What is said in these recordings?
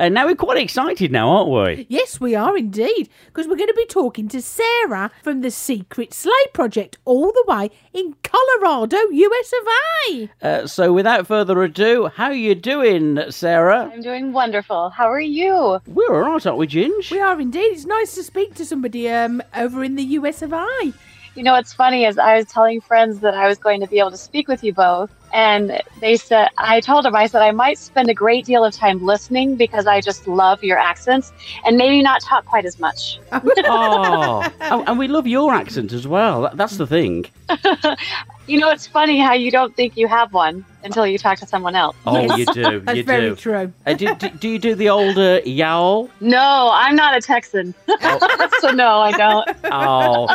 And now we're quite excited now, aren't we? Yes, we are indeed, because we're going to be talking to Sarah from the Secret Sleigh Project, all the way in Colorado, US of A. Uh, so without further ado, how are you doing, Sarah? I'm doing wonderful. How are you? We're all right, aren't we, Ginge? We are indeed. It's nice to speak to somebody um over in the US of A. You know what's funny is I was telling friends that I was going to be able to speak with you both, and they said I told them I said I might spend a great deal of time listening because I just love your accents and maybe not talk quite as much. oh, and oh, and we love your accent as well. That's the thing. You know it's funny how you don't think you have one until you talk to someone else. Oh, Yes. you do. That's you very do. true. Uh, do, do. Do you do the older yowl? No, I'm not a Texan, so no, I don't. Oh,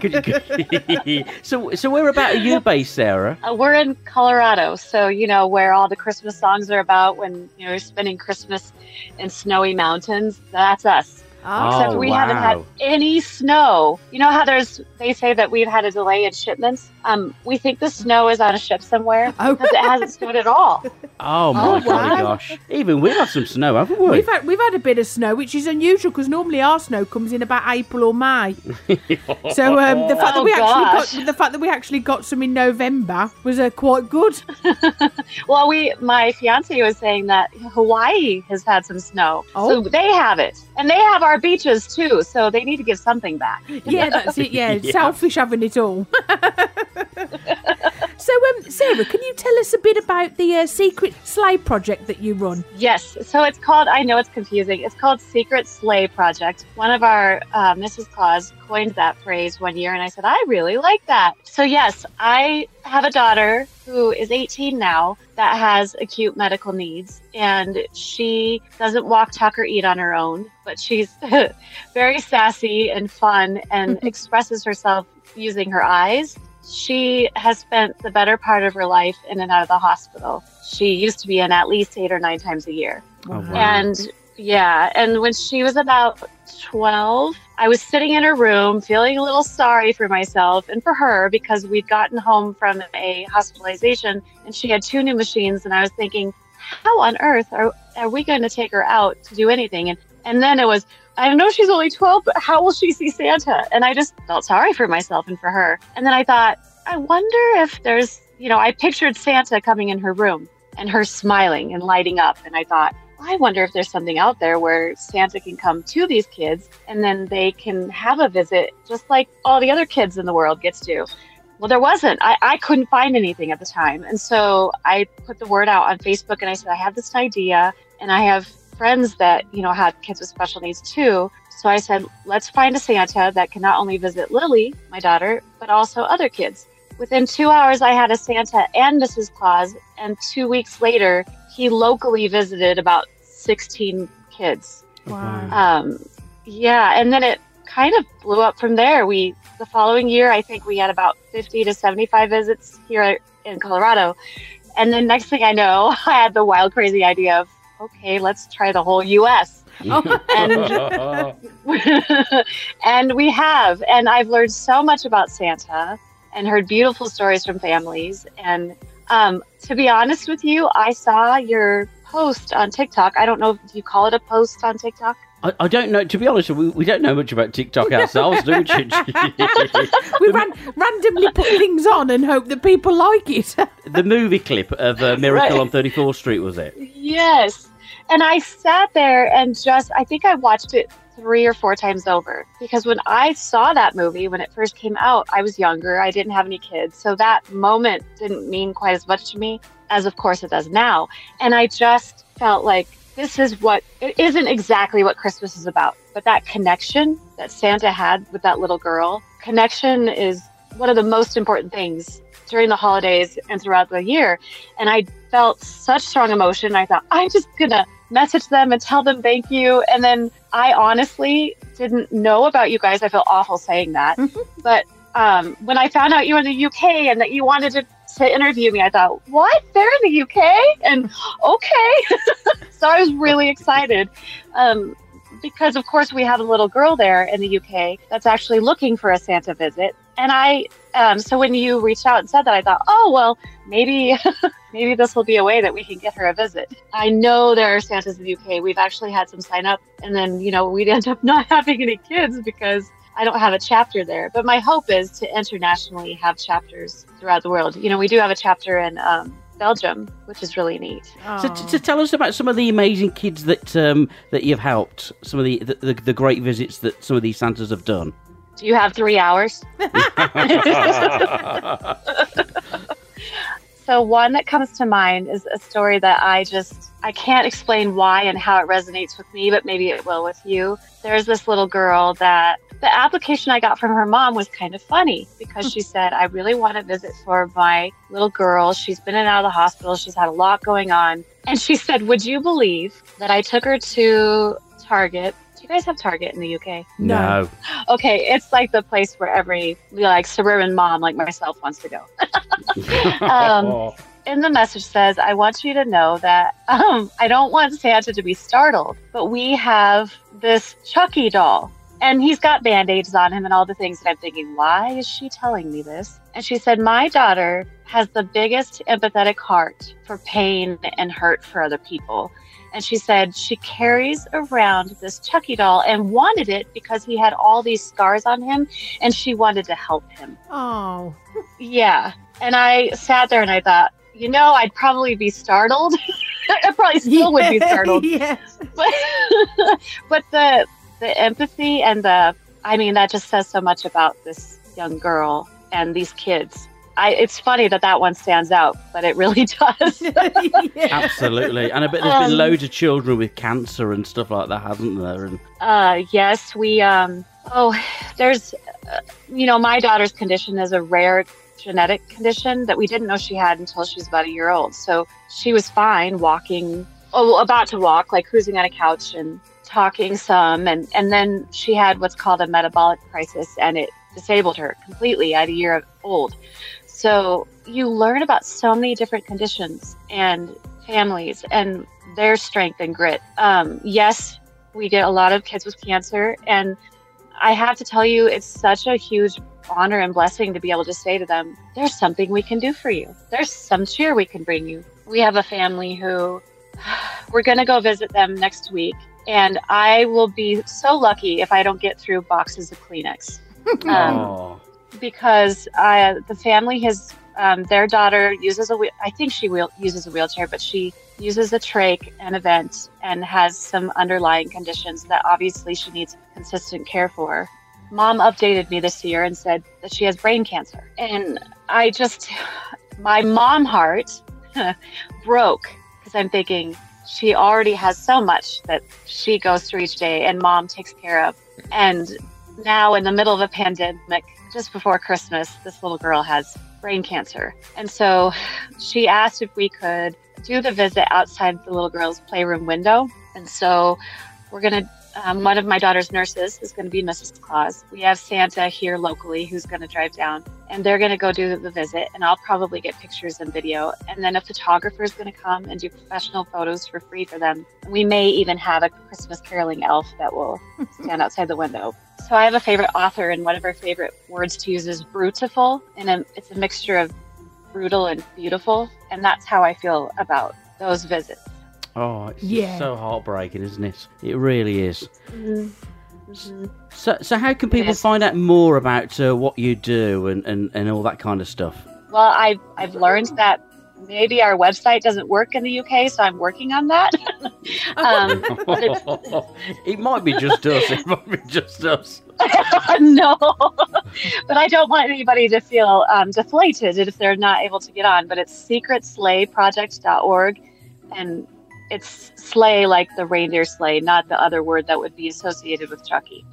could could- so so where about are you based, Sarah? Uh, we're in Colorado, so you know where all the Christmas songs are about when you know you're spending Christmas in snowy mountains. That's us. Oh, Except Oh, we haven't had any snow. You know how there's they say that we've had a delay in shipments. Um, we think the snow is on a ship somewhere Oh. because it hasn't snowed at all. Oh my Oh, wow. gosh! Even we've had some snow, haven't we? We've had we've had a bit of snow, which is unusual because normally our snow comes in about April or May. So um, the fact that Oh, we gosh. actually got the fact that we actually got some in November was uh, quite good. Well, we my fiance was saying that Hawaii has had some snow, Oh. so they have it, and they have our beaches too. So they need to give something back. Yeah, that's it. Yeah, Yeah. selfish having it all. So, um, Sarah, can you tell us a bit about the uh, secret sleigh project that you run? Yes. So it's called, I know it's confusing. It's called Secret Sleigh Project. One of our, uh, Mrs. Claus coined that phrase one year, and I said, I really like that. So, yes, I have a daughter who is 18 now that has acute medical needs, and she doesn't walk, talk, or eat on her own, but she's very sassy and fun and expresses herself using her eyes. She has spent the better part of her life in and out of the hospital. She used to be in at least eight or nine times a year. Oh, wow. And yeah, and when she was about 12, I was sitting in her room feeling a little sorry for myself and for her because we'd gotten home from a hospitalization and she had two new machines. And I was thinking, how on earth are, are we going to take her out to do anything? And, and then it was, I know she's only 12, but how will she see Santa? And I just felt sorry for myself and for her. And then I thought, I wonder if there's, you know, I pictured Santa coming in her room and her smiling and lighting up. And I thought, I wonder if there's something out there where Santa can come to these kids and then they can have a visit just like all the other kids in the world gets to. Well, there wasn't. I, I couldn't find anything at the time. And so I put the word out on Facebook and I said, I have this idea and I have friends that, you know, had kids with special needs too. So I said, let's find a Santa that can not only visit Lily, my daughter, but also other kids. Within two hours, I had a Santa and Mrs. Claus. And two weeks later, he locally visited about 16 kids. Wow. Um, yeah, and then it kind of blew up from there. We the following year, I think we had about 50 to 75 visits here in Colorado, and then next thing I know, I had the wild, crazy idea of okay, let's try the whole U.S. and we have, and I've learned so much about Santa and heard beautiful stories from families. And um, to be honest with you, I saw your post on TikTok. I don't know if you call it a post on TikTok. I, I don't know. To be honest, we, we don't know much about TikTok ourselves, do we? We ran, randomly put things on and hope that people like it. the movie clip of uh, Miracle Right. on 34th Street was it? Yes. And I sat there and just, I think I watched it three or four times over because when I saw that movie, when it first came out, I was younger. I didn't have any kids. So that moment didn't mean quite as much to me as, of course, it does now. And I just felt like this is what, it isn't exactly what Christmas is about, but that connection that Santa had with that little girl, connection is one of the most important things during the holidays and throughout the year. And I felt such strong emotion. I thought, I'm just going to message them and tell them thank you. And then I honestly didn't know about you guys. I feel awful saying that. But um, when I found out you were in the UK and that you wanted to, to interview me, I thought, what? They're in the UK? And okay. so I was really excited. Um, because of course we have a little girl there in the UK that's actually looking for a Santa visit and I, um, so when you reached out and said that, I thought, oh well, maybe, maybe this will be a way that we can get her a visit. I know there are Santas in the UK. We've actually had some sign up, and then you know we'd end up not having any kids because I don't have a chapter there. But my hope is to internationally have chapters throughout the world. You know, we do have a chapter in um, Belgium, which is really neat. So, to tell us about some of the amazing kids that um, that you've helped, some of the the the great visits that some of these Santas have done. Do you have three hours? So one that comes to mind is a story that I just I can't explain why and how it resonates with me, but maybe it will with you. There's this little girl that the application I got from her mom was kind of funny because she said, I really want to visit for my little girl. She's been in and out of the hospital. She's had a lot going on. And she said, Would you believe that I took her to Target? Do you guys have Target in the UK? No. Okay, it's like the place where every like suburban mom like myself wants to go. Um, and the message says, I want you to know that um, I don't want Santa to be startled, but we have this Chucky doll. And he's got band aids on him and all the things. And I'm thinking, why is she telling me this? And she said, My daughter has the biggest empathetic heart for pain and hurt for other people. And she said she carries around this Chucky doll and wanted it because he had all these scars on him and she wanted to help him. Oh. Yeah. And I sat there and I thought, you know, I'd probably be startled. I probably still would be startled. yeah. But, but the the empathy and the I mean that just says so much about this young girl and these kids. I, it's funny that that one stands out, but it really does. yeah. Absolutely, and I bet there's Um, been loads of children with cancer and stuff like that, hasn't there? And Uh, yes, we. Um, oh, there's, uh, you know, my daughter's condition is a rare genetic condition that we didn't know she had until she was about a year old. So she was fine walking, oh, about to walk, like cruising on a couch and talking some, and and then she had what's called a metabolic crisis, and it disabled her completely at a year old. So you learn about so many different conditions and families and their strength and grit. Um, yes, we get a lot of kids with cancer, and I have to tell you, it's such a huge honor and blessing to be able to say to them, "There's something we can do for you. There's some cheer we can bring you." We have a family who we're going to go visit them next week, and I will be so lucky if I don't get through boxes of Kleenex um, because uh, the family has um, their daughter uses a wheel. I think she wheel- uses a wheelchair, but she uses a trach and a vent and has some underlying conditions that obviously she needs consistent care for. Mom updated me this year and said that she has brain cancer, and I just my mom heart broke because I'm thinking she already has so much that she goes through each day and mom takes care of, and now in the middle of a pandemic just before christmas this little girl has brain cancer. And so she asked if we could do the visit outside the little girl's playroom window. And so we're going to um, one of my daughter's nurses is going to be mrs claus. We have santa here locally who's going to drive down and they're going to go do the visit and i'll probably get pictures and video. And then a photographer is going to come and do professional photos for free for them. We may even have a christmas caroling elf that will stand outside the window. So I have a favorite author, and one of her favorite words to use is brutiful, and it's a mixture of brutal and beautiful, and that's how I feel about those visits. Oh, it's Yeah. so heartbreaking, isn't it? It really is. Mm-hmm. So, so how can people Yes. find out more about uh, what you do and, and, and all that kind of stuff? Well, I've I've learned that maybe our website doesn't work in the UK, so I'm working on that. um, it might be just us. It might be just us. no, but I don't want anybody to feel um, deflated if they're not able to get on. But it's secretsleighproject.org, and it's sleigh like the reindeer sleigh, not the other word that would be associated with Chucky.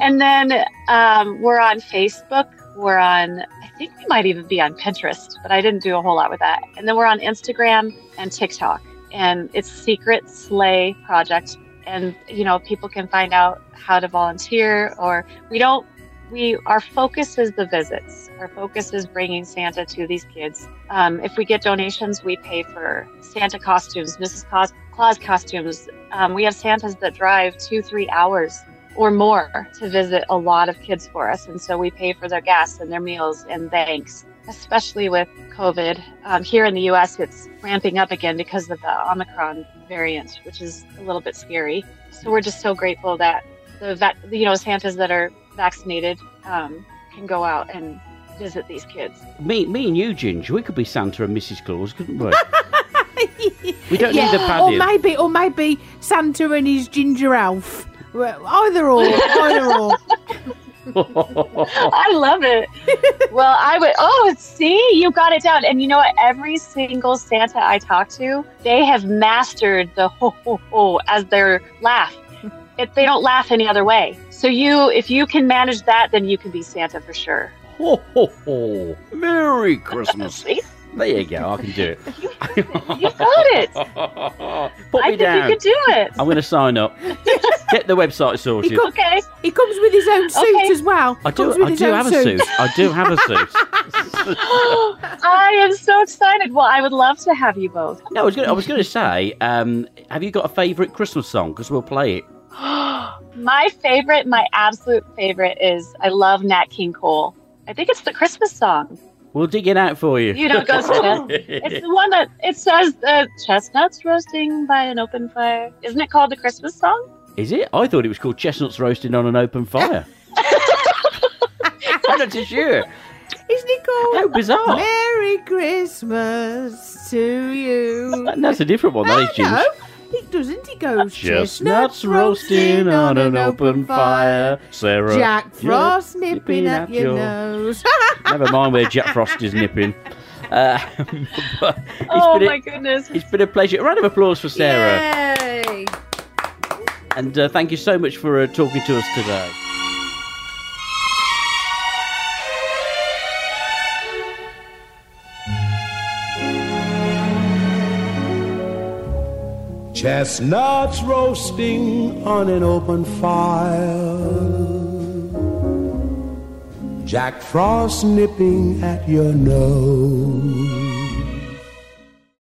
and then um, we're on Facebook. We're on, I think we might even be on Pinterest, but I didn't do a whole lot with that. And then we're on Instagram and TikTok, and it's Secret Sleigh Project. And you know, people can find out how to volunteer, or we don't. We our focus is the visits. Our focus is bringing Santa to these kids. Um, if we get donations, we pay for Santa costumes, Mrs. Claus, costumes. Um, we have Santas that drive two, three hours or more to visit a lot of kids for us. And so we pay for their gas and their meals and thanks, especially with COVID. Um, here in the US, it's ramping up again because of the Omicron variant, which is a little bit scary. So we're just so grateful that the vet, you know, Santas that are vaccinated um, can go out and visit these kids. Me, me and you, Ginger, we could be Santa and Mrs. Claus, couldn't we? we don't need the or maybe, or maybe Santa and his ginger elf. Either or, either or. I love it. well, I would. Oh, see, you got it down. And you know what? Every single Santa I talk to, they have mastered the ho ho ho as their laugh. It, they don't laugh any other way. So you, if you can manage that, then you can be Santa for sure. ho, ho, ho. Merry Christmas. See, there you go, I can do it. you got it. Put I me think down. you can do it. I'm going to sign up. Get the website He sorted. comes, Okay. he comes with his own suit Okay. as well. I do, I do own have a suit. I do have a suit. I am so excited. Well, I would love to have you both. No, I was going. I was going to say, um, have you got a favourite Christmas song? Because we'll play it. my favorite, my absolute favorite is I love Nat King Cole. I think it's the Christmas song. We'll dig it out for you. You know, go to It's the one that it says uh, chestnuts roasting by an open fire. Isn't it called the Christmas song? Is it? I thought it was called chestnuts roasting on an open fire. I'm not too sure. Isn't he called? How bizarre. Merry Christmas to you. That's a different one. That is Ginger. no, he doesn't. He goes Chestnuts roasting on an open fire. Sarah. Jack Frost nipping at your nose. Never mind where Jack Frost is nipping. Uh, it's Oh been my a, goodness. it's been a pleasure. A round of applause for Sarah. Yay. And uh, thank you so much for uh, talking to us today. Chestnuts roasting on an open fire. Jack Frost nipping at your nose.